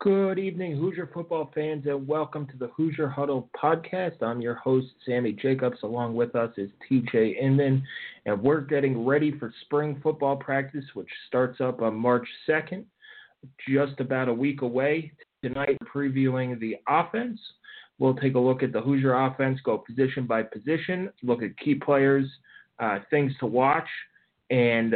Good evening, Hoosier football fans, and welcome to the Hoosier Huddle podcast. I'm your host, Sammy Jacobs. Along with us is TJ Inman, and we're getting ready for spring football practice, which starts up on March 2nd, just about a week away. Tonight, previewing the offense. We'll take a look at the Hoosier offense, go position by position, look at key players, uh, things to watch, and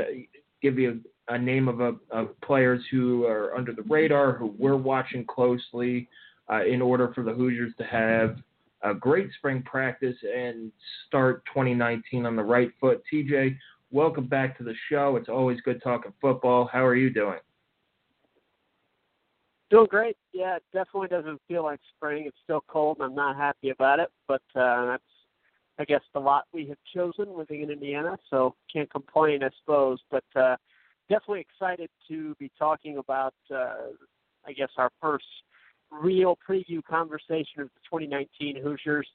give you a name of, a, of players who are under the radar, who we're watching closely, uh, in order for the Hoosiers to have a great spring practice and start 2019 on the right foot. TJ, welcome back to the show. It's always good talking football. How are you doing? Doing great. Yeah, it definitely doesn't feel like spring. It's still cold, and I'm not happy about it. But uh, that's, I guess, the lot we have chosen living in Indiana. So can't complain, I suppose. But uh, definitely excited to be talking about, uh, I guess, our first real preview conversation of the 2019 Hoosiers,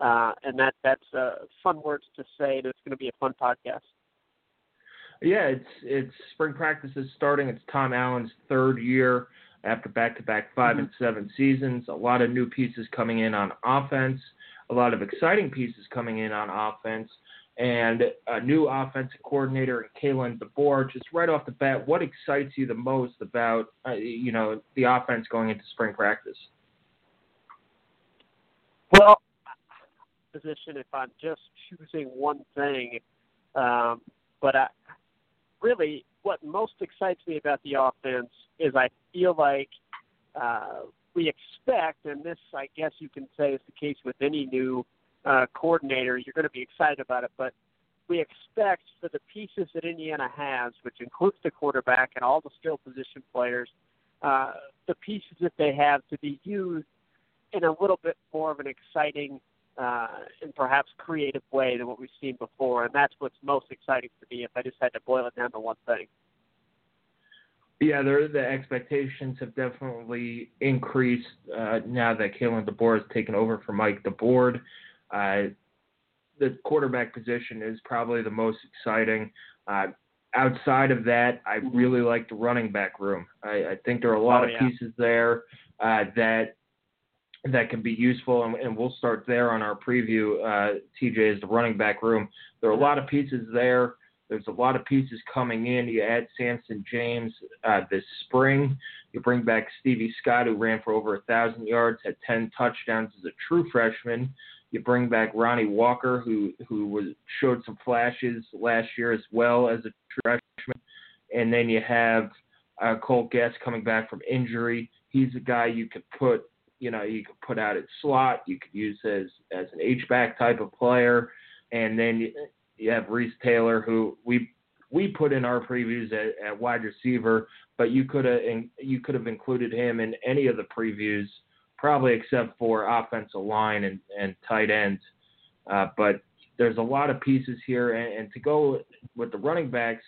uh, and that that's uh, fun words to say. And it's going to be a fun podcast. Yeah, it's it's spring practice is starting. It's Tom Allen's third year after back-to-back 5 mm-hmm. and seven seasons. A lot of new pieces coming in on offense. A lot of exciting pieces coming in on offense and a new offensive coordinator, Kalen DeBoer. Just right off the bat, what excites you the most about uh, you know the offense going into spring practice? Well, position if I'm just choosing one thing, um, but I, really what most excites me about the offense is I feel like uh, we expect, and this I guess you can say is the case with any new uh, coordinator, you're going to be excited about it. But we expect for the pieces that Indiana has, which includes the quarterback and all the skill position players, uh, the pieces that they have to be used in a little bit more of an exciting uh, and perhaps creative way than what we've seen before. And that's what's most exciting to me if I just had to boil it down to one thing. Yeah, the expectations have definitely increased uh, now that Kalen DeBoer has taken over for Mike DeBord. Uh, the quarterback position is probably the most exciting. Uh, outside of that, I really like the running back room. I, I think there are a lot oh, of yeah. pieces there uh, that that can be useful, and, and, we'll start there on our preview. Uh, TJ is the running back room. There are a lot of pieces there. There's a lot of pieces coming in. You add Sampson James uh, this spring. You bring back Stevie Scott, who ran for over a thousand yards, had 10 touchdowns as a true freshman. You bring back Ronnie Walker, who who was showed some flashes last year as well as a freshman, and then you have uh, Cole Gest coming back from injury. He's a guy you could put, you know, you could put out at slot. You could use as as an H back type of player, and then you, you have Reese Taylor, who we we put in our previews at, at wide receiver, but you could have you could have included him in any of the previews probably except for offensive line and, and tight ends. Uh, but there's a lot of pieces here, and, and to go with the running backs,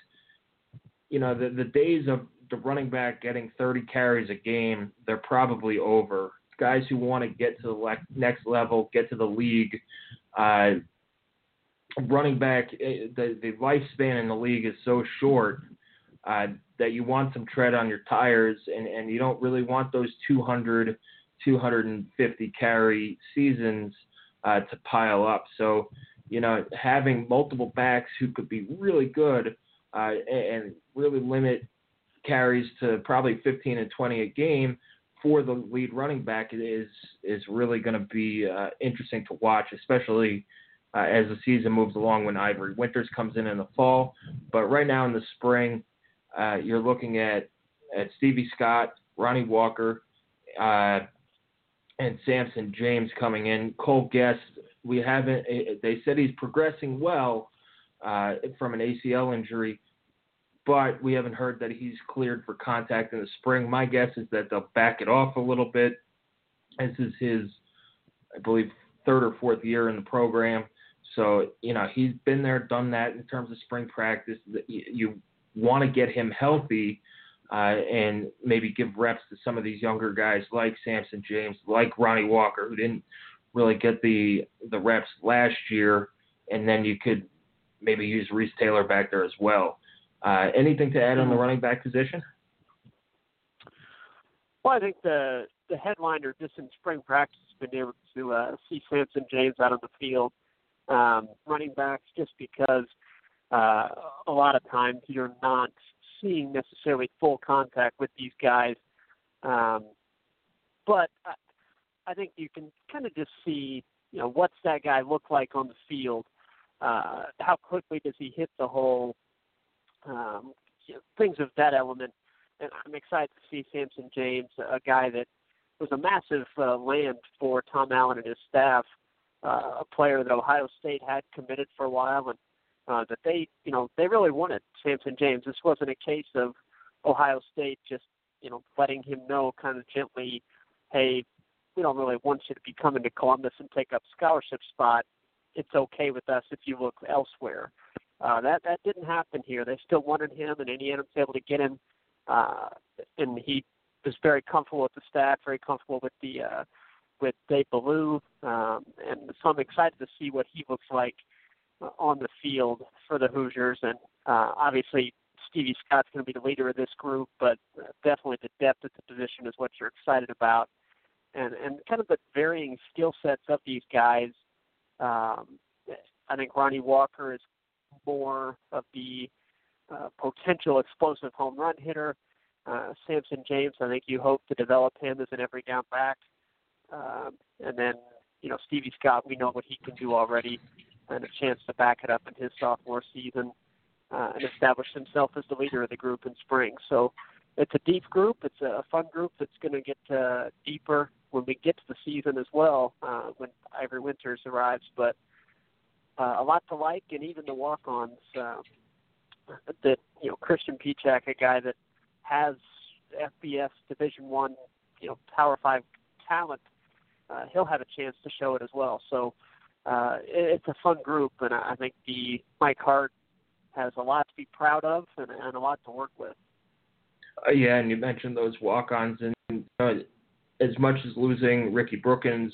you know, the, the days of the running back getting 30 carries a game, they're probably over. Guys who want to get to the le- next level, get to the league, uh, running back, eh, the, the lifespan in the league is so short uh, that you want some tread on your tires, and, and you don't really want those 200 250 carry seasons uh, to pile up. So, you know, having multiple backs who could be really good uh, and really limit carries to probably 15 and 20 a game for the lead running back is is really going to be uh, interesting to watch, especially uh, as the season moves along when Ivory Winters comes in in the fall. But right now in the spring, uh, you're looking at at Stevie Scott, Ronnie Walker, uh, and Sampson James coming in. Cole Gest, we haven't. Eh, they said he's progressing well uh, from an ACL injury, but we haven't heard that he's cleared for contact in the spring. My guess is that they'll back it off a little bit. This is his, I believe, third or fourth year in the program. So, you know, he's been there, done that in terms of spring practice. You want to get him healthy uh, and maybe give reps to some of these younger guys like Sampson James, like Ronnie Walker, who didn't really get the the reps last year, and then you could maybe use Reese Taylor back there as well. Uh, anything to add on the running back position? Well, I think the the headliner just in spring practice has been able to uh, see Sampson James out on the field um, running backs just because uh, a lot of times you're not seeing necessarily full contact with these guys. Um, but I, I think you can kind of just see, you know, what's that guy look like on the field? Uh, how quickly does he hit the hole? Um, you know, things of that element. And I'm excited to see Sampson James, a guy that was a massive uh, land for Tom Allen and his staff uh, a player that Ohio State had committed for a while, and uh, that they, you know, they really wanted Sampson James. This wasn't a case of Ohio State just, you know, letting him know kind of gently, hey, we don't really want you to be coming to Columbus and take up scholarship spot. It's okay with us if you look elsewhere. Uh, that that didn't happen here. They still wanted him, and Indiana was able to get him, uh, and he was very comfortable with the staff, very comfortable with the uh, with Dave Ballou, um, and so I'm excited to see what he looks like on the field for the Hoosiers. And uh, obviously, Stevie Scott's going to be the leader of this group, but uh, definitely the depth at the position is what you're excited about, and and kind of the varying skill sets of these guys. Um, I think Ronnie Walker is more of the uh, potential explosive home run hitter. Uh, Sampson James, I think you hope to develop him as an every down back. Um, and then, you know, Stevie Scott, we know what he can do already, and a chance to back it up in his sophomore season uh, and establish himself as the leader of the group in spring. So it's a deep group. It's a fun group that's going to get uh, deeper when we get to the season as well, uh, when Ivory Winters arrives. But uh, a lot to like, and even the walk-ons. Uh, that you know, Christian Pichak, a guy that has FBS Division One, you know, Power Five talent uh, he'll have a chance to show it as well. So uh, it, it's a fun group, and I think the Mike Hart has a lot to be proud of and, and a lot to work with. Uh, yeah, and you mentioned those walk-ons, and uh, as much as losing Ricky Brookins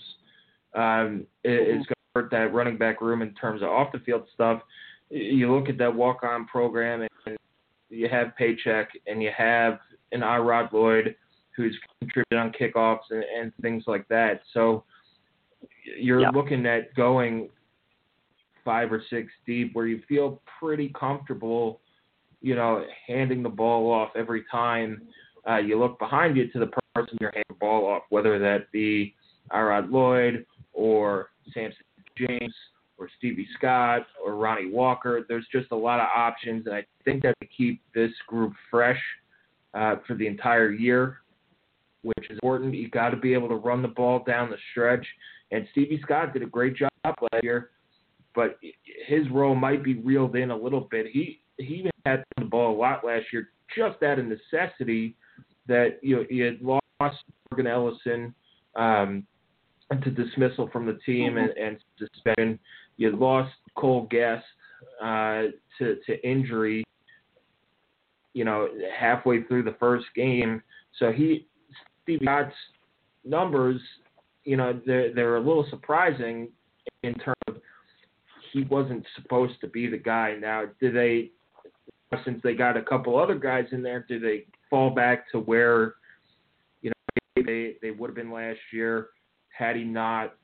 um, is mm-hmm. going to hurt that running back room in terms of off-the-field stuff, you look at that walk-on program, and you have Paycheck, and you have an Irod Lloyd who's contributed on kickoffs and, and things like that. So you're yeah. looking at going five or six deep where you feel pretty comfortable, you know, handing the ball off every time uh, you look behind you to the person you're handing the ball off, whether that be Irod Lloyd or Sampson James or Stevie Scott or Ronnie Walker. There's just a lot of options, and I think that to keep this group fresh uh, for the entire year, which is important. you've got to be able to run the ball down the stretch. And Stevie Scott did a great job last year, but his role might be reeled in a little bit. He he even had the ball a lot last year, just out of necessity that you know, he had lost Morgan Ellison um, to dismissal from the team mm-hmm. and, and suspension. You had lost Cole Gest uh, to to injury. You know, halfway through the first game, so he Steve Scott's numbers, you know, they're they're a little surprising in terms of he wasn't supposed to be the guy. Now, do they, since they got a couple other guys in there, do they fall back to where, you know, they they would have been last year had he not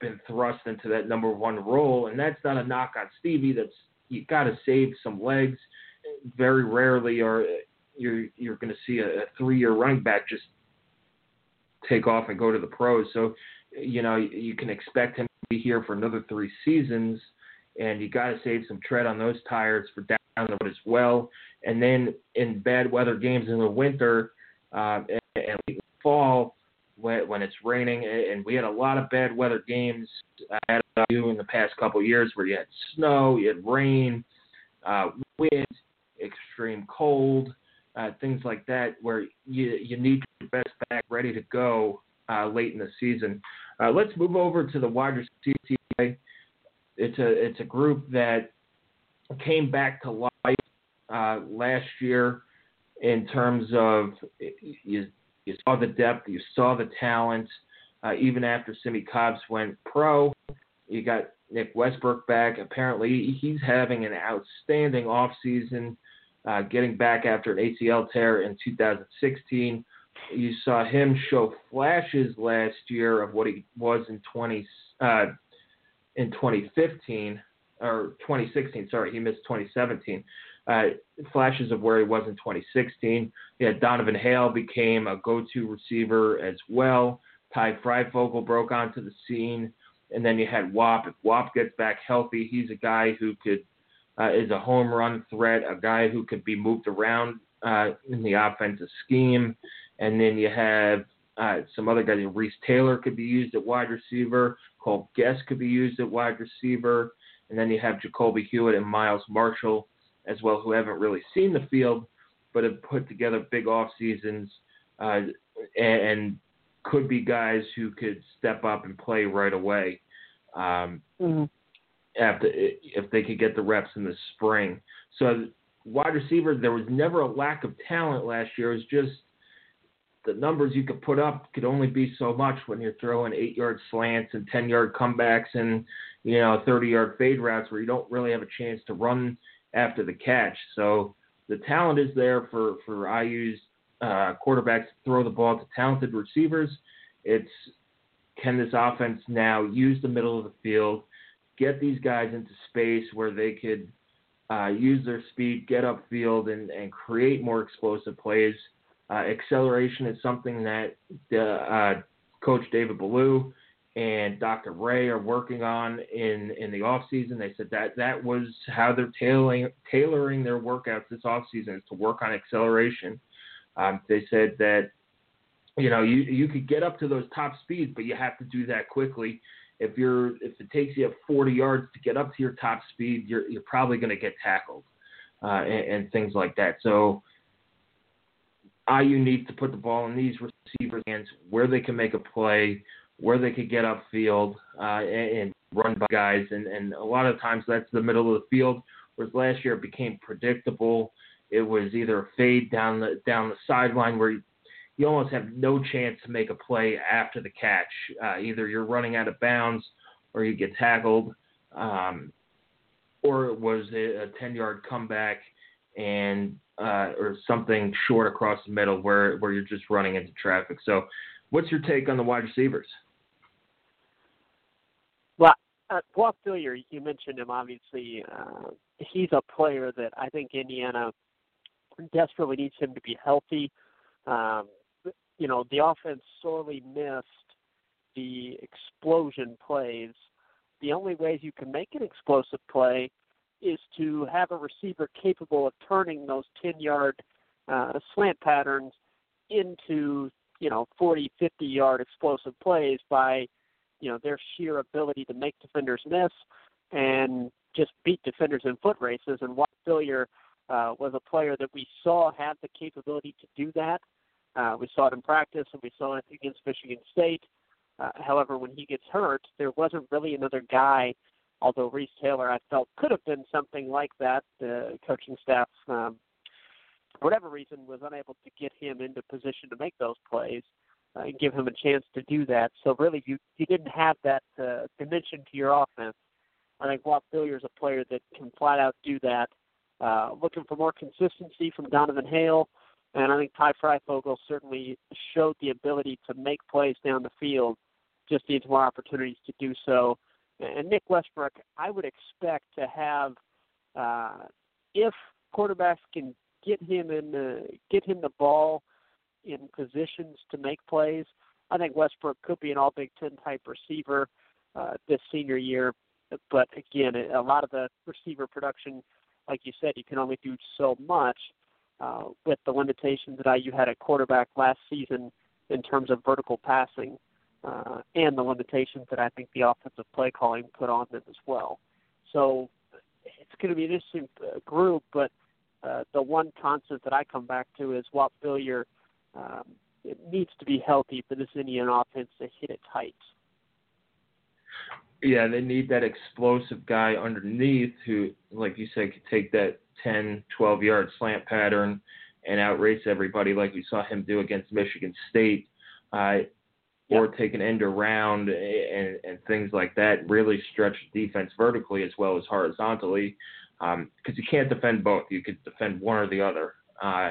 been thrust into that number one role? And that's not a knock on Stevie. That's you got to save some legs. Very rarely are you're you're going to see a, a three year running back just take off and go to the pros. So, you know, you can expect him to be here for another three seasons, and you got to save some tread on those tires for down the road as well. And then in bad weather games in the winter uh, and, and fall when, when it's raining, and we had a lot of bad weather games at you in the past couple of years where you had snow, you had rain, uh, wind, extreme cold, uh, things like that, where you you need your best back ready to go uh, late in the season. Uh, let's move over to the wide receiver. It's a it's a group that came back to life uh, last year in terms of you you saw the depth, you saw the talent. Uh, even after Simmie Cobbs went pro, you got Nick Westbrook back. Apparently, he's having an outstanding offseason, uh, getting back after an ACL tear in 2016. You saw him show flashes last year of what he was in 20 uh, in 2015 or 2016. Sorry, he missed 2017. Uh, flashes of where he was in 2016. Yeah, Donovan Hale became a go-to receiver as well. Ty Fryfogle broke onto the scene, and then you had Whop. If Whop gets back healthy, he's a guy who could uh, is a home run threat, a guy who could be moved around uh, in the offensive scheme. And then you have uh, some other guys. Reese Taylor could be used at wide receiver. Cole Gest could be used at wide receiver. And then you have Jacoby Hewitt and Miles Marshall as well, who haven't really seen the field, but have put together big off seasons uh, and could be guys who could step up and play right away. Um, mm-hmm. After if they could get the reps in the spring, so wide receiver there was never a lack of talent last year. It was just the numbers you could put up could only be so much when you're throwing eight yard slants and ten yard comebacks and you know thirty yard fade routes where you don't really have a chance to run after the catch. So the talent is there for for IU's uh, quarterbacks to throw the ball to talented receivers. It's can this offense now use the middle of the field, get these guys into space where they could uh, use their speed, get upfield, and, and create more explosive plays. Uh, acceleration is something that uh, Coach David Ballou and Dr. Ray are working on in in the off season. They said that that was how they're tailoring tailoring their workouts this off season is to work on acceleration. Um, they said that you know you you could get up to those top speeds, but you have to do that quickly. If you're if it takes you 40 yards to get up to your top speed, you're you're probably going to get tackled uh, and, and things like that. So IU needs to put the ball in these receivers' hands where they can make a play, where they could get upfield uh, and, and run by guys. And, and a lot of times that's the middle of the field. Whereas last year it became predictable. It was either a fade down the down the sideline where you, almost have no chance to make a play after the catch. Uh, either you're running out of bounds or you get tackled, um, or it was a, a 10 yard comeback and uh, or something short across the middle where where you're just running into traffic. So, what's your take on the wide receivers? Well, uh, Philyor, you mentioned him. Obviously, uh, he's a player that I think Indiana desperately needs him to be healthy. Um, you know, the offense sorely missed the explosion plays. The only ways you can make an explosive play is to have a receiver capable of turning those 10 yard uh, slant patterns into, you know, 40, 50 yard explosive plays by, you know, their sheer ability to make defenders miss and just beat defenders in foot races. And Whop Philyor uh, was a player that we saw had the capability to do that. Uh, we saw it in practice and we saw it against Michigan State. Uh, however, when he gets hurt, there wasn't really another guy although Reese Taylor I felt could have been something like that. The coaching staff, um, for whatever reason, was unable to get him into position to make those plays uh, and give him a chance to do that. So really, you you didn't have that uh, dimension to your offense. I think Whop Philyor is a player that can flat out do that. Uh, looking for more consistency from Donovan Hale, and I think Ty Fryfogle certainly showed the ability to make plays down the field. Just needs more opportunities to do so. And Nick Westbrook, I would expect to have, uh, if quarterbacks can get him in the get him the ball in positions to make plays. I think Westbrook could be an All Big Ten type receiver. uh, this senior year. But again, a lot of the receiver production, like you said, you can only do so much uh, with the limitations that IU had at quarterback last season in terms of vertical passing, uh, and the limitations that I think the offensive play calling put on them as well. So it's going to be an interesting uh, group, but uh, the one constant that I come back to is Whop Philyor um, it needs to be healthy for this Indian offense to hit its heights. Yeah, they need that explosive guy underneath who, like you said, could take that 10, 12 yard slant pattern and outrace everybody like we saw him do against Michigan State. Uh, or take an end around and, and things like that. Really stretch the defense vertically as well as horizontally, because um, you can't defend both. You could defend one or the other. Uh,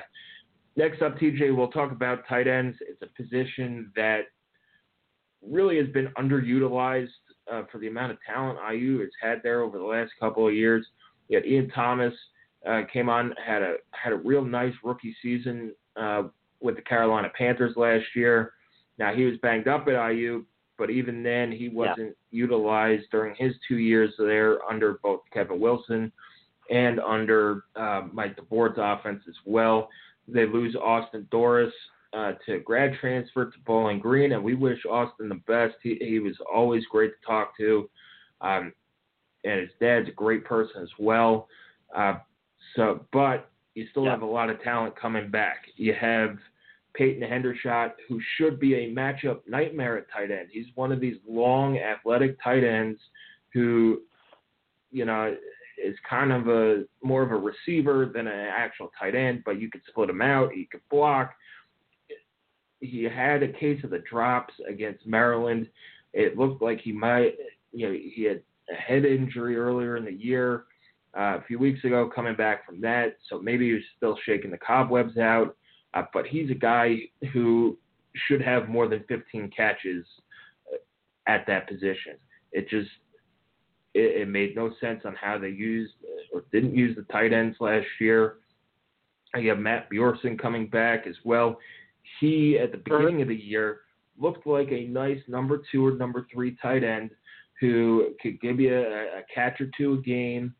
next up, TJ, we'll talk about tight ends. It's a position that really has been underutilized uh, for the amount of talent IU has had there over the last couple of years. You had Ian Thomas uh, came on, had a had a real nice rookie season uh, with the Carolina Panthers last year. Now he was banged up at IU, but even then he wasn't yeah. utilized during his two years there under both Kevin Wilson and under uh, Mike DeBord's offense as well. They lose Austin Dorris uh, to grad transfer to Bowling Green, and we wish Austin the best. He, he was always great to talk to, um, and his dad's a great person as well. Uh, so, but you still yeah. have a lot of talent coming back. You have Peyton Hendershot, who should be a matchup nightmare at tight end. He's one of these long, athletic tight ends who, you know, is kind of a more of a receiver than an actual tight end, but you could split him out. He could block. He had a case of the drops against Maryland. It looked like he might, you know, he had a head injury earlier in the year, uh, a few weeks ago, coming back from that. So maybe he's still shaking the cobwebs out. Uh, but he's a guy who should have more than 15 catches uh, at that position. It just it, it made no sense on how they used uh, or didn't use the tight ends last year. You have Matt Bjorson coming back as well. He at the beginning of the year looked like a nice number two or number three tight end who could give you a, a catch or two a game,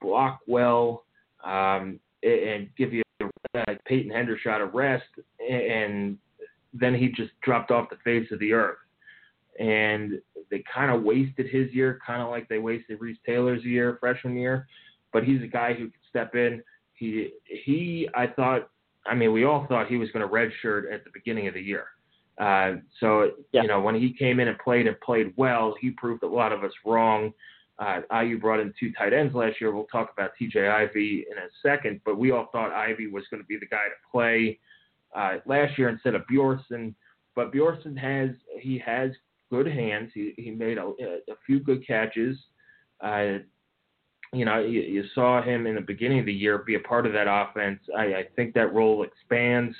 block well, um, and give you uh, Peyton Hendershot a rest, and then he just dropped off the face of the earth. And they kind of wasted his year, kind of like they wasted Reese Taylor's year, freshman year. But he's a guy who could step in. He he, I thought, I mean, we all thought he was going to redshirt at the beginning of the year. Uh, so yeah. you know, when he came in and played and played well, he proved a lot of us wrong. Uh, IU brought in two tight ends last year. We'll talk about TJ Ivy in a second, but we all thought Ivy was going to be the guy to play uh, last year instead of Bjorson. But Bjorson has he has good hands. He he made a, a few good catches. Uh, you know, you, you, saw him in the beginning of the year be a part of that offense. I, I think that role expands.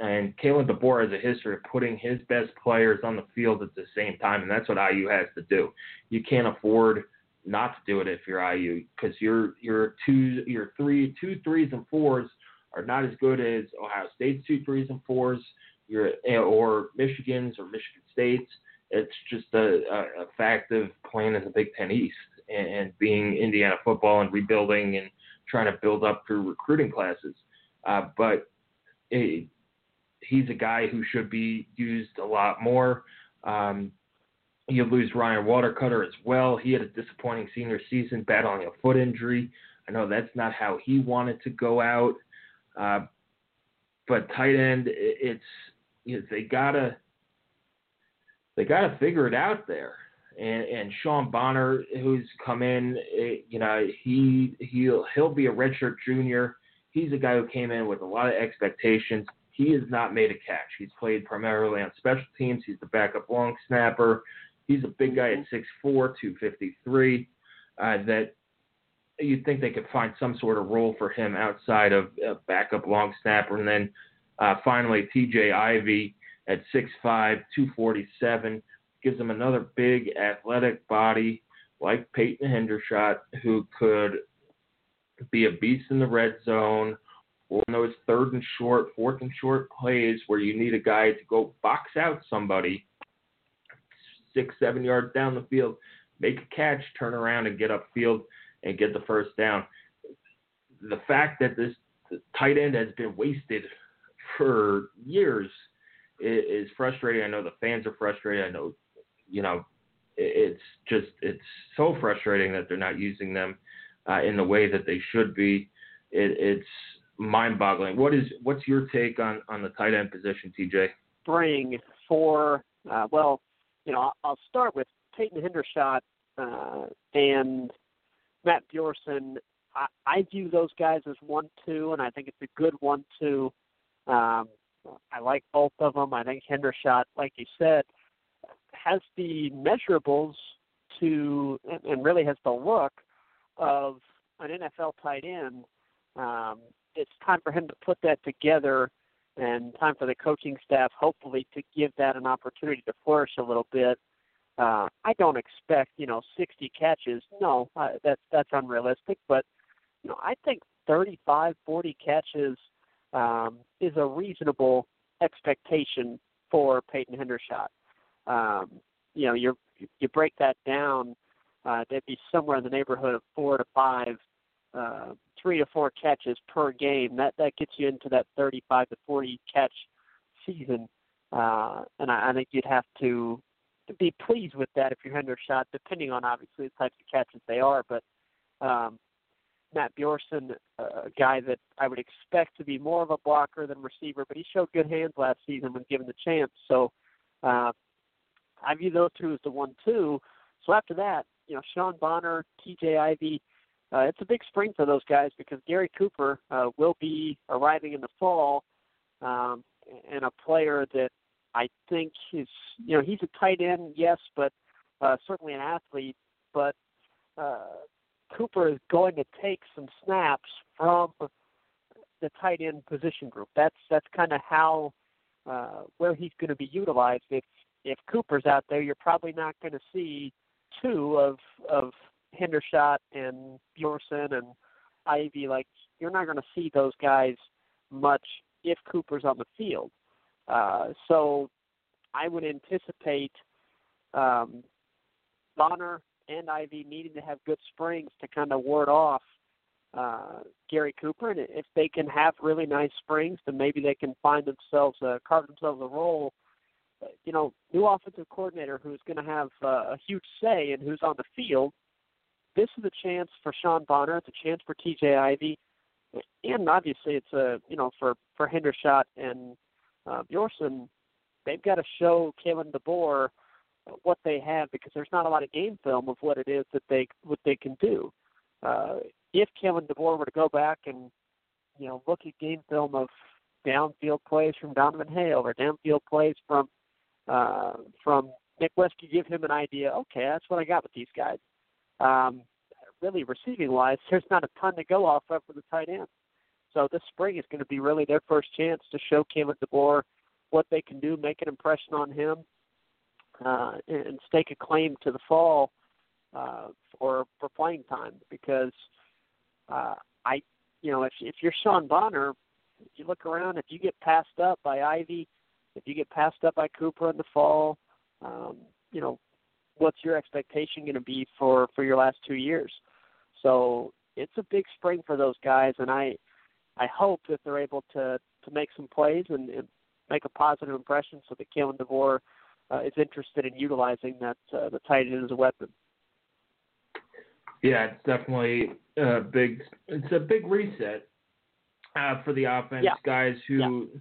And Kalen DeBoer has a history of putting his best players on the field at the same time, and that's what IU has to do. You can't afford not to do it if you're IU because your your two your three two threes and fours are not as good as Ohio State's two threes and fours, your or Michigan's or Michigan State's. It's just a, a, fact of playing in the Big Ten East and, and being Indiana football and rebuilding and trying to build up through recruiting classes. Uh, but it, he's a guy who should be used a lot more. Um, you lose Ryan Watercutter as well. He had a disappointing senior season, battling a foot injury. I know that's not how he wanted to go out. Uh, but tight end, it's you know, they gotta they gotta figure it out there. And and Sean Bonner, who's come in, you know, he he'll he'll be a redshirt junior. He's a guy who came in with a lot of expectations. He has not made a catch. He's played primarily on special teams. He's the backup long snapper. He's a big guy at 6'4", 253. Uh, that you'd think they could find some sort of role for him outside of a backup long snapper. And then uh, finally, TJ Ivy at 6'5", 247 gives him another big athletic body like Peyton Hendershot, who could be a beast in the red zone, or in those third and short, fourth and short plays where you need a guy to go box out somebody, six, seven yards down the field, make a catch, turn around and get upfield and get the first down. The fact that this tight end has been wasted for years is frustrating. I know the fans are frustrated. I know, you know, it's just it's so frustrating that they're not using them uh, in the way that they should be. It, it's mind-boggling. What is what's your take on on the tight end position, TJ? Spring for uh, well, you know, I'll start with Peyton Hendershot uh, and Matt Bjorson. I, I view those guys as one-two, and I think it's a good one-two. Um, I like both of them. I think Hendershot, like you said, has the measurables to and, and really has the look of an NFL tight end. Um, it's time for him to put that together and time for the coaching staff hopefully to give that an opportunity to flourish a little bit. Uh, I don't expect you know 60 catches. No, uh, that's that's unrealistic. But you know I think 35, 40 catches um, is a reasonable expectation for Peyton Hendershot. Um, you know, you you break that down, uh, that'd be somewhere in the neighborhood of four to five, uh, three to four catches per game. That that gets you into that 35 to 40 catch season, uh, and I, I think you'd have to be pleased with that if you're Hendershot, depending on obviously the types of catches they are. But um, Matt Bjorson, a guy that I would expect to be more of a blocker than receiver, but he showed good hands last season when given the chance. So uh, I view those two as the one-two. So after that, you know, Sean Bonner, T.J. Ivy, uh, it's a big spring for those guys because Gary Cooper uh, will be arriving in the fall, um, and a player that I think is, you know, he's a tight end, yes, but uh, certainly an athlete. But uh, Cooper is going to take some snaps from the tight end position group. That's that's kind of how uh, where he's going to be utilized. If if Cooper's out there, you're probably not going to see two of of Hendershot and Bjorson and Ivy. Like you're not going to see those guys much if Cooper's on the field. Uh, so I would anticipate um, Bonner and Ivy needing to have good springs to kind of ward off uh, Gary Cooper. And if they can have really nice springs, then maybe they can find themselves, uh, carve themselves a role. You know, new offensive coordinator who's going to have uh, a huge say in who's on the field. This is a chance for Sean Bonner. It's a chance for T.J. Ivy, and obviously it's a you know for for Hendershot and uh, Bjorson. They've got to show Kalen DeBoer what they have because there's not a lot of game film of what it is that they what they can do. Uh, if Kalen DeBoer were to go back and you know look at game film of downfield plays from Donovan Hale or downfield plays from uh, from Nick Westbrook, give him an idea. Okay, that's what I got with these guys. Um, really, receiving wise, there's not a ton to go off of for the tight end. So this spring is going to be really their first chance to show Kalen DeBoer what they can do, make an impression on him, uh, and stake a claim to the fall uh, for for playing time because uh, I, you know, if if you're Sean Bonner, if you look around, if you get passed up by Ivy, if you get passed up by Cooper in the fall, um, you know, what's your expectation going to be for for your last two years? So it's a big spring for those guys, and I I hope that they're able to to make some plays and, and make a positive impression so that Kalen DeBoer – uh, is interested in utilizing that uh, the tight end as a weapon. Yeah, it's definitely a big. It's a big reset uh, for the offense. Yeah. Guys who, yeah.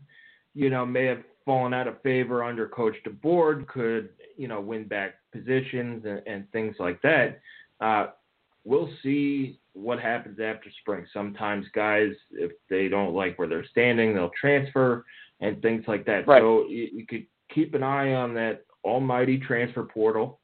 you know, may have fallen out of favor under Coach DeBoer could, you know, win back positions and, and things like that. Uh, we'll see what happens after spring. Sometimes guys, if they don't like where they're standing, they'll transfer and things like that. Right. So you, you could keep an eye on that almighty transfer portal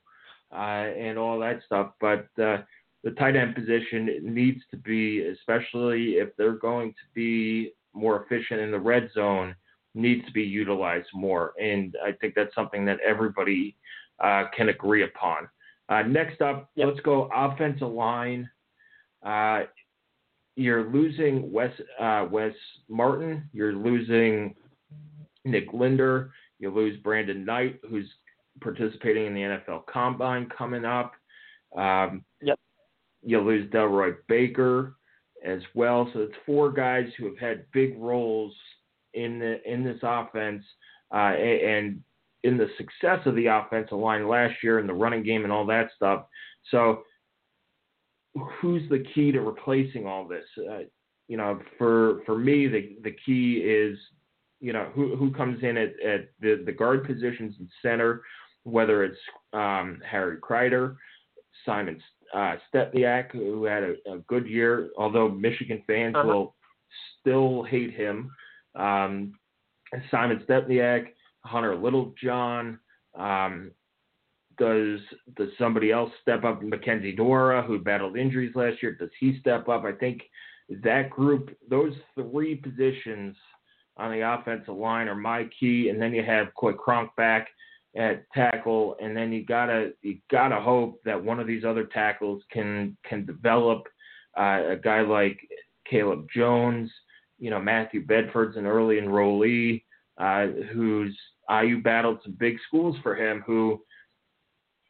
uh, and all that stuff. But uh, the tight end position needs to be, especially if they're going to be more efficient in the red zone, needs to be utilized more. And I think that's something that everybody uh, can agree upon. Uh, next up, yep. let's go offensive line. Uh, you're losing Wes uh, Wes Martin. You're losing Nick Linder. You lose Brandon Knight, who's participating in the NFL Combine coming up. Um, yep. You lose Delroy Baker as well, so it's four guys who have had big roles in the in this offense uh, and in the success of the offensive line last year and the running game and all that stuff. So, who's the key to replacing all this? Uh, you know, for for me, the the key is you know who who comes in at, at the the guard positions and center, whether it's um, Harry Crider, Simon uh, Stepniak, who had a, a, good year, although Michigan fans uh-huh. will still hate him. Um, Simon Stepniak, Hunter Littlejohn. Um, does does somebody else step up? Mackenzie Dora, who battled injuries last year, does he step up? I think that group, those three positions on the offensive line are my key, and then you have Coy Cronk back at tackle, and then you gotta you gotta hope that one of these other tackles can can develop. Uh, a guy like Caleb Jones, you know Matthew Bedford's an early enrollee uh, who's IU battled some big schools for him, who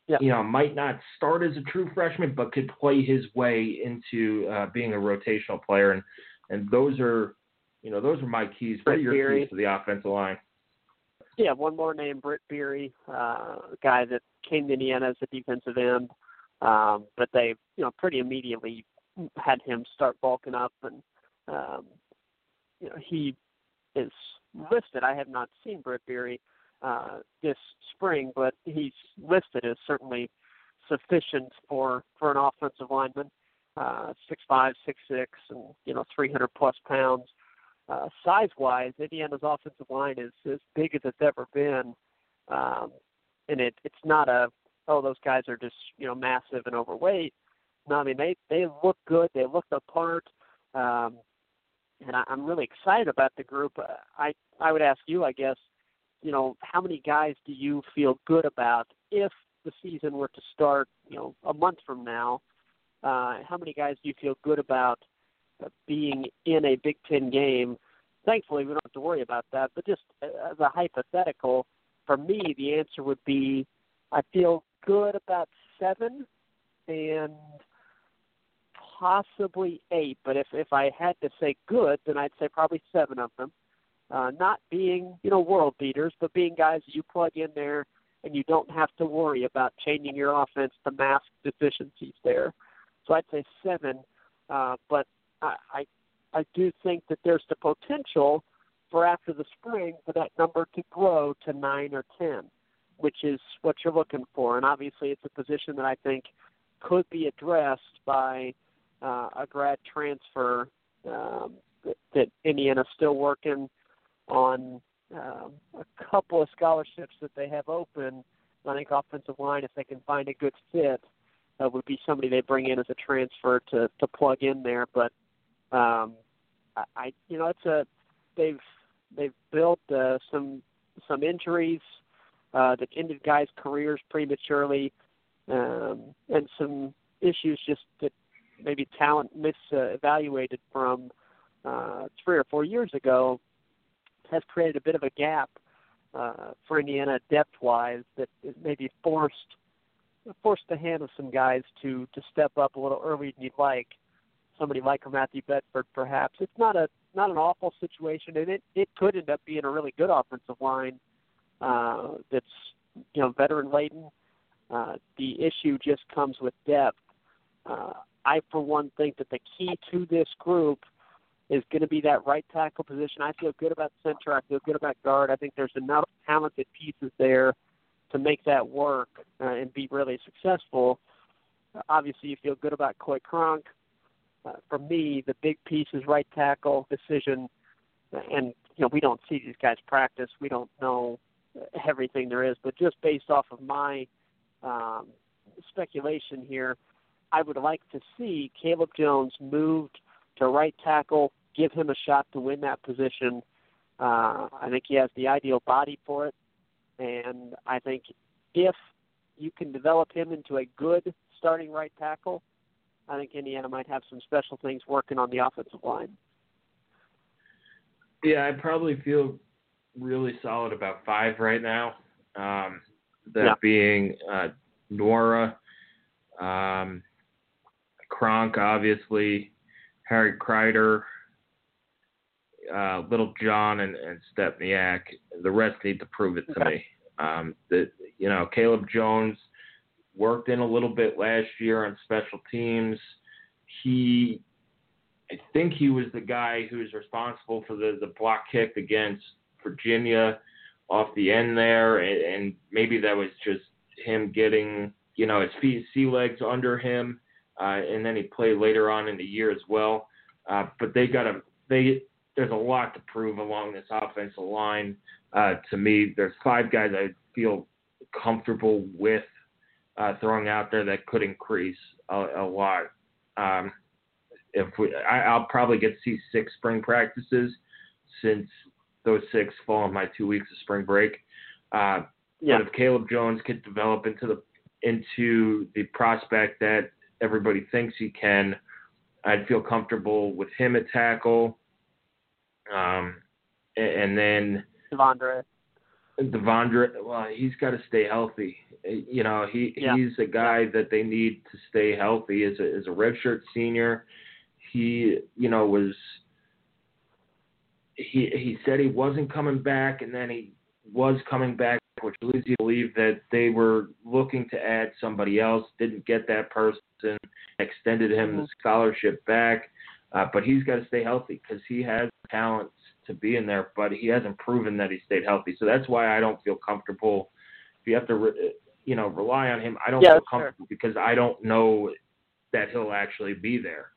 yeah. you know might not start as a true freshman, but could play his way into uh, being a rotational player, and and those are you know those are my keys. What are your Beery. keys to the offensive line? Yeah, one more name, Britt Beery, uh, guy that came to Indiana as a defensive end, um, but they, you know, pretty immediately had him start bulking up, and um, you know, he is listed. I have not seen Britt Beery uh, this spring, but he's listed as certainly sufficient for for an offensive lineman, uh, six five, six six, and you know, three hundred plus pounds uh, size wise, Indiana's offensive line is as big as it's ever been. Um, and it it's not a oh those guys are just you know massive and overweight. No, I mean they they look good. They look the part. Um, and I, I'm really excited about the group. Uh, I I would ask you, I guess, you know, how many guys do you feel good about if the season were to start, you know, a month from now? Uh, how many guys do you feel good about being in a Big Ten game. Thankfully, we don't have to worry about that. But just as a hypothetical, for me, the answer would be I feel good about seven and possibly eight. But if if I had to say good, then I'd say probably seven of them. Uh, not being you know world beaters, but being guys that you plug in there and you don't have to worry about changing your offense to mask deficiencies there. So I'd say seven. Uh, but I, I do think that there's the potential for after the spring for that number to grow to nine or ten, which is what you're looking for. And obviously, it's a position that I think could be addressed by uh, a grad transfer um, that, that Indiana's still working on um, a couple of scholarships that they have open. I think offensive line, if they can find a good fit, uh, would be somebody they bring in as a transfer to to plug in there. But um, I, I you know it's a they've they've built uh, some some injuries uh, that ended guys' careers prematurely, um, and some issues just that maybe talent misevaluated from uh, three or four years ago has created a bit of a gap uh, for Indiana depth-wise that maybe forced forced the hand of some guys to to step up a little earlier than you'd like somebody like Matthew Bedford, perhaps. It's not a not an awful situation, and it it could end up being a really good offensive line uh, that's you know veteran laden. Uh, the issue just comes with depth. Uh, I, for one, think that the key to this group is going to be that right tackle position. I feel good about center. I feel good about guard. I think there's enough talented pieces there to make that work uh, and be really successful. Obviously, you feel good about Coy Cronk uh, for me, the big piece is right tackle decision, and you know we don't see these guys practice. We don't know everything there is, but just based off of my um, speculation here, I would like to see Caleb Jones moved to right tackle, give him a shot to win that position. Uh, I think he has the ideal body for it, and I think if you can develop him into a good starting right tackle, I think Indiana might have some special things working on the offensive line. Yeah, I probably feel really solid about five right now. Um, that Yeah. being uh, Nora, um, Cronk, obviously, Harry Crider, uh, Little John, and, and Stepaniak. The rest need to prove it to Okay. me. Um, that you know, Caleb Jones worked in a little bit last year on special teams. He, I think he was the guy who was responsible for the the block kick against Virginia off the end there, and, and maybe that was just him getting you know his feet, sea legs under him, uh, and then he played later on in the year as well. Uh, but they got a they there's a lot to prove along this offensive line. Uh, to me, there's five guys I feel comfortable with uh, throwing out there that could increase a, a lot. Um, if we, I, I'll probably get to see six spring practices since those six fall in my two weeks of spring break. Uh, Yeah. But if Caleb Jones could develop into the into the prospect that everybody thinks he can, I'd feel comfortable with him at tackle. Um, a- and then Devondre. Devondre, well, he's got to stay healthy. You know, he Yeah. he's a guy that they need to stay healthy. As a as a redshirt senior, he you know was he he said he wasn't coming back, and then he was coming back, which leads you to believe that they were looking to add somebody else. Didn't get that person, extended him the scholarship back, uh, but he's got to stay healthy because he has talent to be in there, but he hasn't proven that he stayed healthy. So that's why I don't feel comfortable. If you have to, re- you know, rely on him, I don't Yeah, feel sure. comfortable because I don't know that he'll actually be there.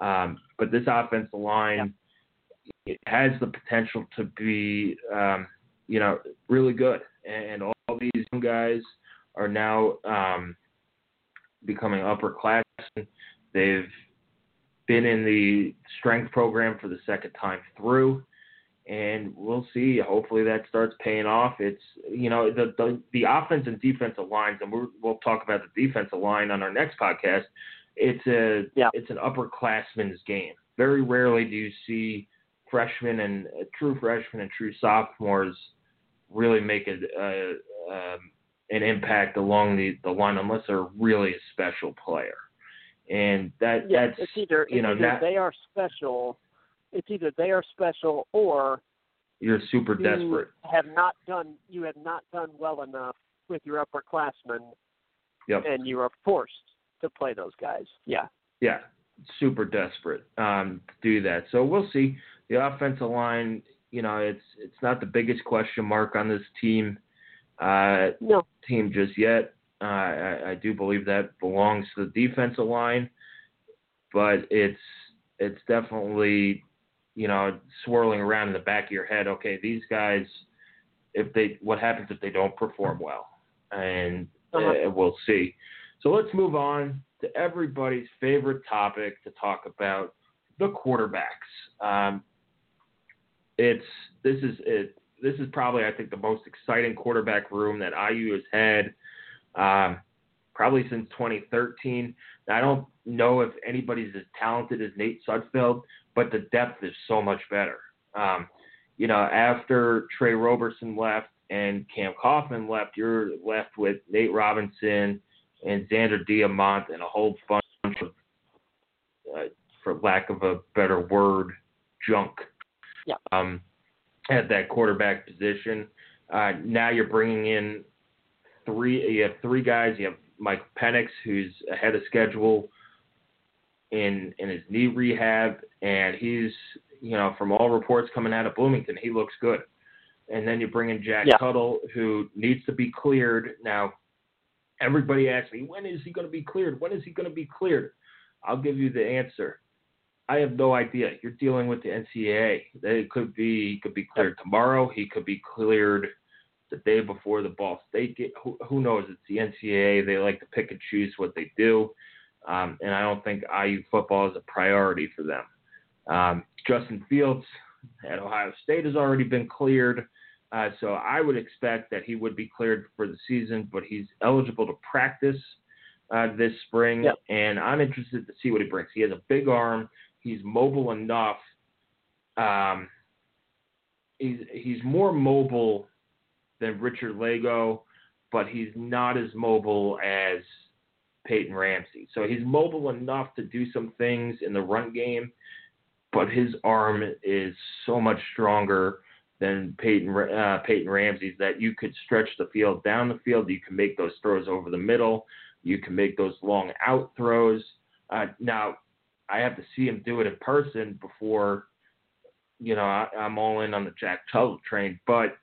Um, but this offensive line it has the potential to be, um, you know, really good. And all these young guys are now um, becoming upperclassmen. They've been in the strength program for the second time through, and we'll see. Hopefully, that starts paying off. It's you know the the, the offense and defensive lines, and we're, we'll talk about the defensive line on our next podcast. It's a Yeah. it's an upperclassman's game. Very rarely do you see freshmen and uh, true freshmen and true sophomores really make a, a um, an impact along the, the line unless they're really a special player. And that Yeah, that's it's either, you it's know either not, they are special. It's either they are special or you're super you desperate. have not done you have not done well enough with your upperclassmen, Yep. and you are forced to play those guys. Yeah. Yeah, super desperate um, to do that. So we'll see. The offensive line, you know, it's it's not the biggest question mark on this team uh, No. team just yet. Uh, I, I do believe that belongs to the defensive line, but it's it's definitely you know swirling around in the back of your head. Okay, these guys, if they what happens if they don't perform well, and Uh-huh. uh, we'll see. So let's move on to everybody's favorite topic to talk about the quarterbacks. Um, it's this is it. This is probably I think the most exciting quarterback room that IU has had um, probably since 2013. I don't know if anybody's as talented as Nate Sudfeld, but the depth is so much better. Um, you know, after Tre Roberson left and Cam Coffman left, you're left with Nate Robinson and Zander Diamont and a whole bunch of, uh, for lack of a better word, junk. Yeah. Um, at that quarterback position. Uh, now you're bringing in three. You have three guys. You have Mike Penix, who's ahead of schedule in in his knee rehab, and he's you know from all reports coming out of Bloomington, he looks good. And then you bring in Jack Yeah. Tuttle, who needs to be cleared. Now, everybody asks me, when is he going to be cleared? When is he going to be cleared? I'll give you the answer. I have no idea. You're dealing with the NCAA. It could be could be cleared tomorrow. He could be cleared the day before the Ball State game. Who, who knows? It's the NCAA. They like to pick and choose what they do, um, and I don't think IU football is a priority for them. Um, Justin Fields at Ohio State has already been cleared, uh, so I would expect that he would be cleared for the season, but he's eligible to practice uh, this spring, Yep. and I'm interested to see what he brings. He has a big arm. He's mobile enough. Um, he's he's more mobile than Richard Lagow, but he's not as mobile as Peyton Ramsey. So he's mobile enough to do some things in the run game, but his arm is so much stronger than Peyton uh, Peyton Ramsey's that you could stretch the field down the field. You can make those throws over the middle. You can make those long out throws. Uh, now, I have to see him do it in person before, you know, I, I'm all in on the Jack Tuttle train. But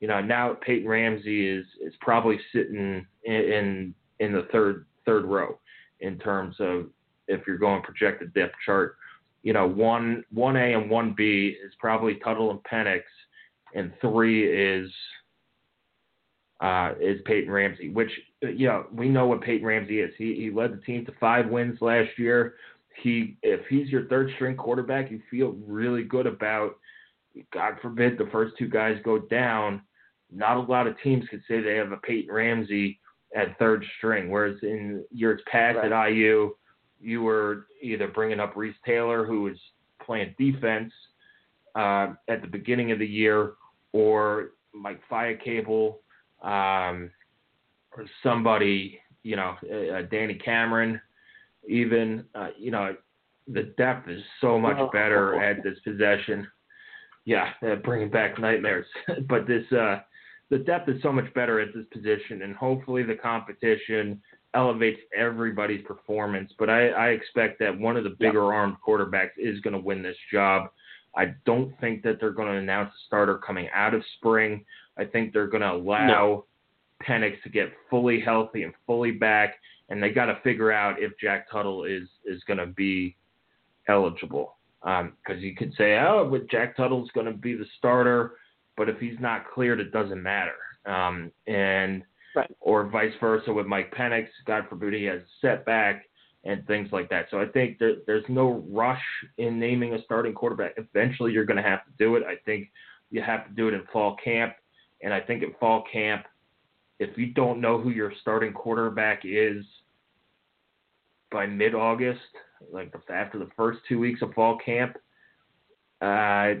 you know, now Peyton Ramsey is is probably sitting in in, in the third third row in terms of if you're going projected depth chart. You know, one one A and one B is probably Tuttle and Penix and three is uh, is Peyton Ramsey, which you know we know what Peyton Ramsey is. He he led the team to five wins last year. He if he's your third string quarterback, you feel really good about. God forbid the first two guys go down. Not a lot of teams could say they have a Peyton Ramsey at third string, whereas in years past right. at IU, you were either bringing up Reese Taylor, who was playing defense uh, at the beginning of the year, or Mike Fiacable, um, or somebody, you know, uh, uh, Danny Cameron, even, uh, you know, the depth is so much better at this possession. Yeah, uh, bringing back nightmares. but this, uh, the depth is so much better at this position, and hopefully the competition elevates everybody's performance. But I, I expect that one of the bigger armed quarterbacks is going to win this job. I don't think that they're going to announce a starter coming out of spring. I think they're going to allow no. Penix to get fully healthy and fully back, and they got to figure out if Jack Tuttle is is going to be eligible. Because um, you could say, oh, but Jack Tuttle's going to be the starter, but if he's not cleared, it doesn't matter. Um, and right. or vice versa with Mike Penix. God forbid he has a setback and things like that. So I think there, there's no rush in naming a starting quarterback. Eventually, you're going to have to do it. I think you have to do it in fall camp, and I think in fall camp, if you don't know who your starting quarterback is by mid-August, like after the first two weeks of fall camp, uh,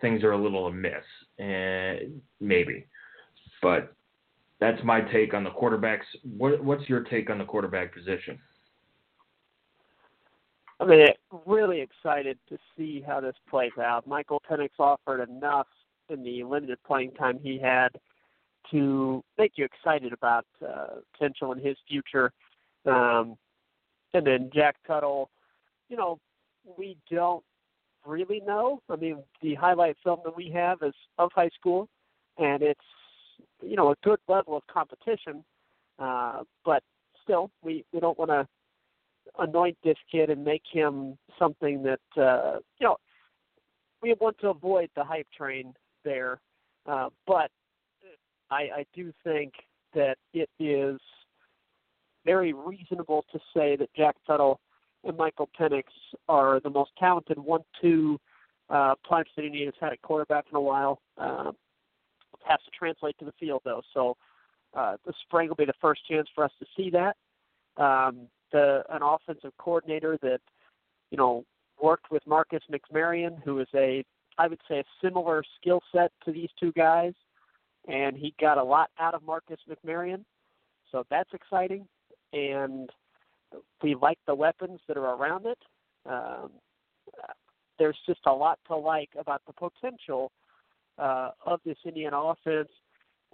things are a little amiss, and maybe. But that's my take on the quarterbacks. What, what's your take on the quarterback position? I mean, really excited to see how this plays out. Michael Penix offered enough in the limited playing time he had to make you excited about uh, potential in his future. Um, and then Jack Tuttle, you know, we don't really know. I mean, the highlight film that we have is of high school, and it's you know a good level of competition, uh, but still, we we don't want to anoint this kid and make him something that uh, you know we want to avoid the hype train there. Uh, but I, I do think that it is very reasonable to say that Jack Tuttle and Michael Penix are the most talented one-two uh, Plymouth City Indians had at quarterback in a while. Uh, has to translate to the field though, so uh, the spring will be the first chance for us to see that. Um, the an offensive coordinator that you know worked with Marcus McMaryion, who is a I would say a similar skill set to these two guys, and he got a lot out of Marcus McMaryion, so that's exciting. And we like the weapons that are around it. Um, there's just a lot to like about the potential uh, of this Indiana offense,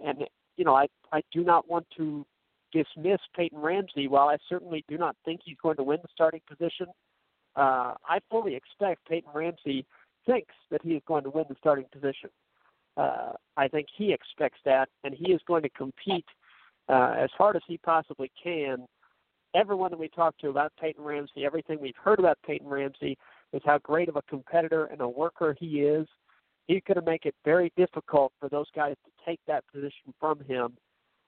and you know I I do not want to dismiss Peyton Ramsey, while I certainly do not think he's going to win the starting position, uh, I fully expect Peyton Ramsey thinks that he is going to win the starting position. Uh, I think he expects that, and he is going to compete uh, as hard as he possibly can. Everyone that we talk to about Peyton Ramsey, everything we've heard about Peyton Ramsey is how great of a competitor and a worker he is. He's going to make it very difficult for those guys to take that position from him.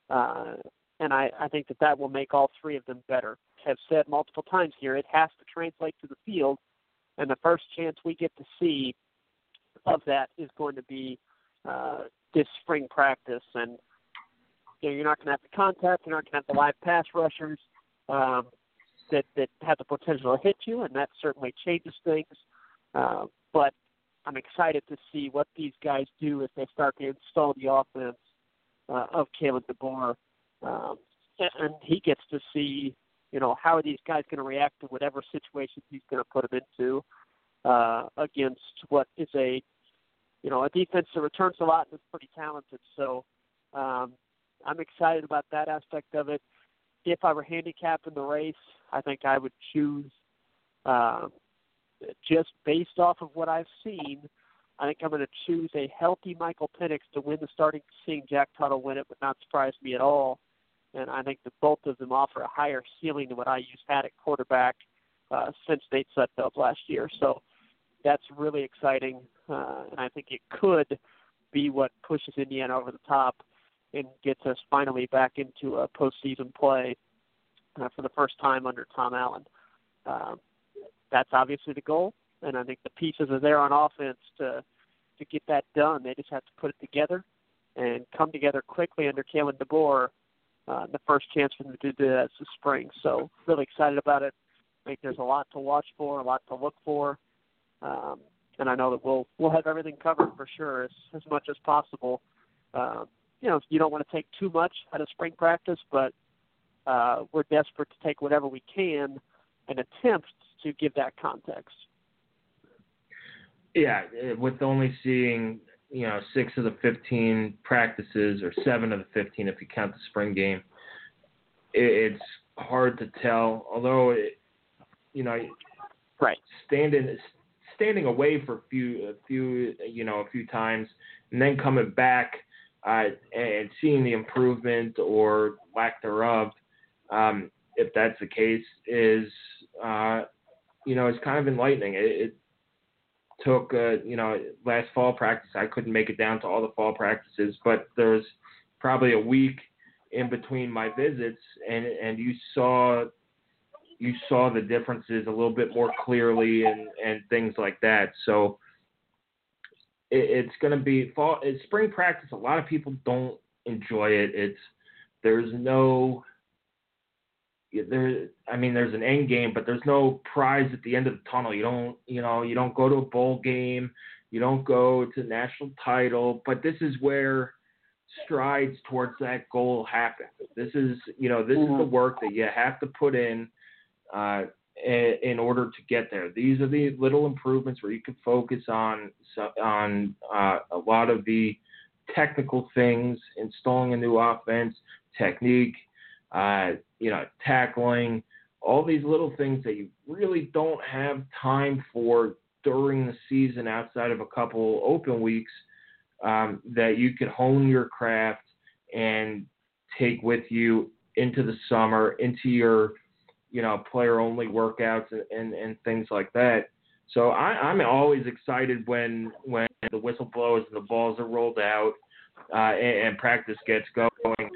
Uh, and I, I think that that will make all three of them better. Have said multiple times here, it has to translate to the field, and the first chance we get to see of that is going to be uh, this spring practice. And you know, you're not going to have the contact, you're not going to have the live pass rushers um, that that have the potential to hit you, and that certainly changes things. Uh, but I'm excited to see what these guys do as they start to install the offense uh, of Kalen DeBoer um, and he gets to see, you know, how are these guys going to react to whatever situations he's going to put them into uh, against what is a, you know, a defense that returns a lot is pretty talented. So um, I'm excited about that aspect of it. If I were handicapped in the race, I think I would choose, uh, just based off of what I've seen, I think I'm going to choose a healthy Michael Penix to win the starting. Seeing Jack Tuttle win it would not surprise me at all. And I think that both of them offer a higher ceiling than what IU's had at quarterback uh, since Nate Sudfeld last year. So that's really exciting, uh, and I think it could be what pushes Indiana over the top and gets us finally back into a postseason play uh, for the first time under Tom Allen. Uh, that's obviously the goal, and I think the pieces are there on offense to to get that done. They just have to put it together and come together quickly under Kalen DeBoer. Uh, the first chance for them to do that is the spring. So really excited about it. I think there's a lot to watch for, a lot to look for, um, and I know that we'll we'll have everything covered for sure as as much as possible. Um, you know, you don't want to take too much out of spring practice, but uh, we're desperate to take whatever we can and attempt to give that context. Yeah, eh, with only seeing you know six of the fifteen practices or seven of the fifteen if you count the spring game, it's hard to tell. Although, it, you know, right, standing standing away for a few a few you know a few times and then coming back uh, and seeing the improvement or lack thereof, um, if that's the case, is uh, you know, it's kind of enlightening. It, it took, uh, you know, last fall practice. I couldn't make it down to all the fall practices, but there was probably a week in between my visits, and and you saw you saw the differences a little bit more clearly and and things like that. So it, it's going to be fall. It's spring practice. A lot of people don't enjoy it. It's there's no there I mean there's an end game, but there's no prize at the end of the tunnel. You don't you know you don't go to a bowl game, you don't go to national title, but this is where strides towards that goal happen. This is you know this mm-hmm. is the mm-hmm. work that you have to put in uh, in order to get there. These are the little improvements where you can focus on on uh, a lot of the technical things, installing a new offense, technique, uh, you know, tackling, all these little things that you really don't have time for during the season outside of a couple open weeks um, that you could hone your craft and take with you into the summer, into your, you know, player only workouts and, and, and things like that. So I, I'm always excited when when the whistle blows and the balls are rolled out uh, and, and practice gets going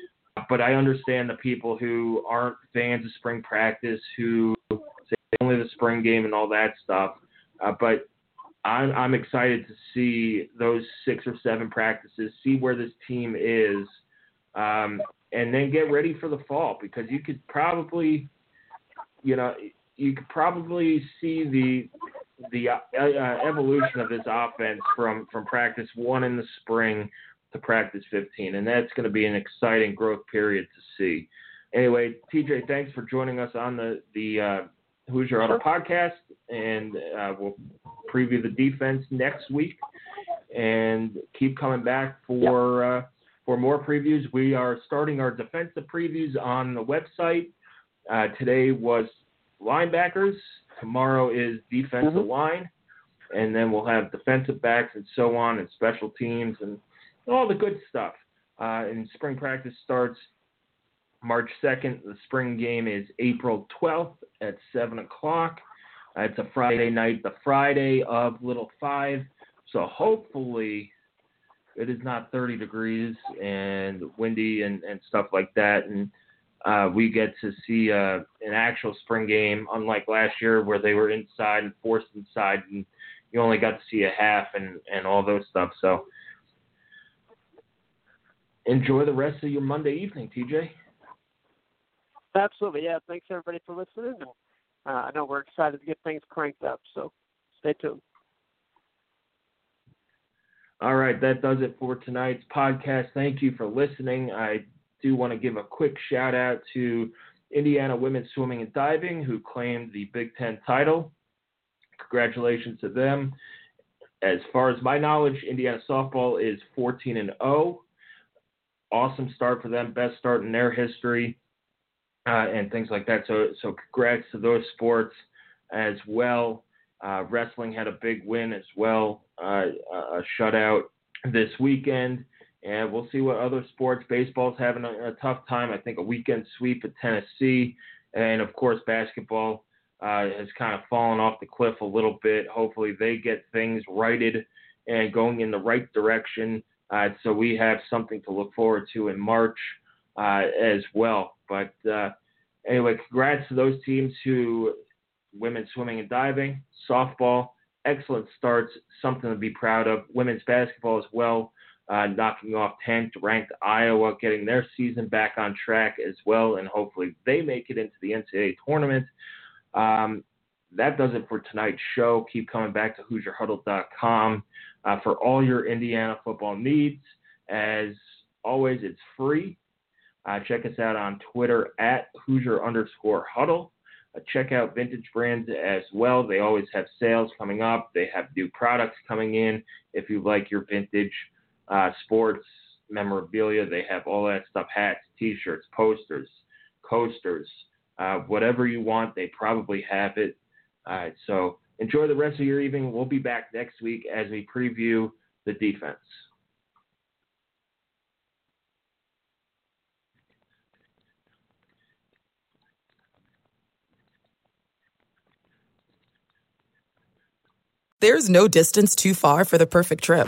but I understand the people who aren't fans of spring practice, who say only the spring game and all that stuff. Uh, but I'm, I'm excited to see those six or seven practices, see where this team is, um, and then get ready for the fall because you could probably, you know, you could probably see the the uh, uh, evolution of this offense from from practice one in the spring to practice 15, and that's going to be an exciting growth period to see. Anyway, TJ, thanks for joining us on the the uh, Hoosier Huddle podcast, and uh, we'll preview the defense next week, and keep coming back for uh, for more previews. We are starting our defensive previews on the website. Uh, today was linebackers. Tomorrow is defensive mm-hmm. line, and then we'll have defensive backs and so on, and special teams and all the good stuff. Uh, and spring practice starts March 2nd. The spring game is April 12th at 7 o'clock. Uh, it's a Friday night, the Friday of Little Five. So hopefully it is not 30 degrees and windy and, and stuff like that. And uh, we get to see uh, an actual spring game, unlike last year where they were inside and forced inside and you only got to see a half and, and all those stuff. So enjoy the rest of your Monday evening, TJ. Absolutely, yeah. Thanks everybody for listening. Uh, I know we're excited to get things cranked up, so stay tuned. All right, that does it for tonight's podcast. Thank you for listening. I do want to give a quick shout out to Indiana women's swimming and diving, who claimed the Big Ten title. Congratulations to them. As far as my knowledge, Indiana softball is 14 and 0. Awesome start for them, best start in their history, uh, and things like that. So, so congrats to those sports as well. Uh, wrestling had a big win as well, uh, a shutout this weekend, and we'll see what other sports. Baseball's having a, a tough time. I think a weekend sweep at Tennessee, and of course basketball uh, has kind of fallen off the cliff a little bit. Hopefully they get things righted and going in the right direction. Uh, so we have something to look forward to in March uh, as well. But uh, anyway, congrats to those teams who women's swimming and diving, softball, excellent starts, something to be proud of. Women's basketball as well, uh, knocking off 10th ranked Iowa, getting their season back on track as well, and hopefully they make it into the NCAA tournament. Um, that does it for tonight's show. Keep coming back to HoosierHuddle.com uh, for all your Indiana football needs. As always, it's free. Uh, check us out on Twitter at Hoosier underscore Huddle. Uh, check out Vintage Brands as well. They always have sales coming up. They have new products coming in. If you like your vintage uh, sports memorabilia, they have all that stuff: hats, T-shirts, posters, coasters, uh, whatever you want. They probably have it. Right, so enjoy the rest of your evening. We'll be back next week as we preview the defense. There's no distance too far for the perfect trip.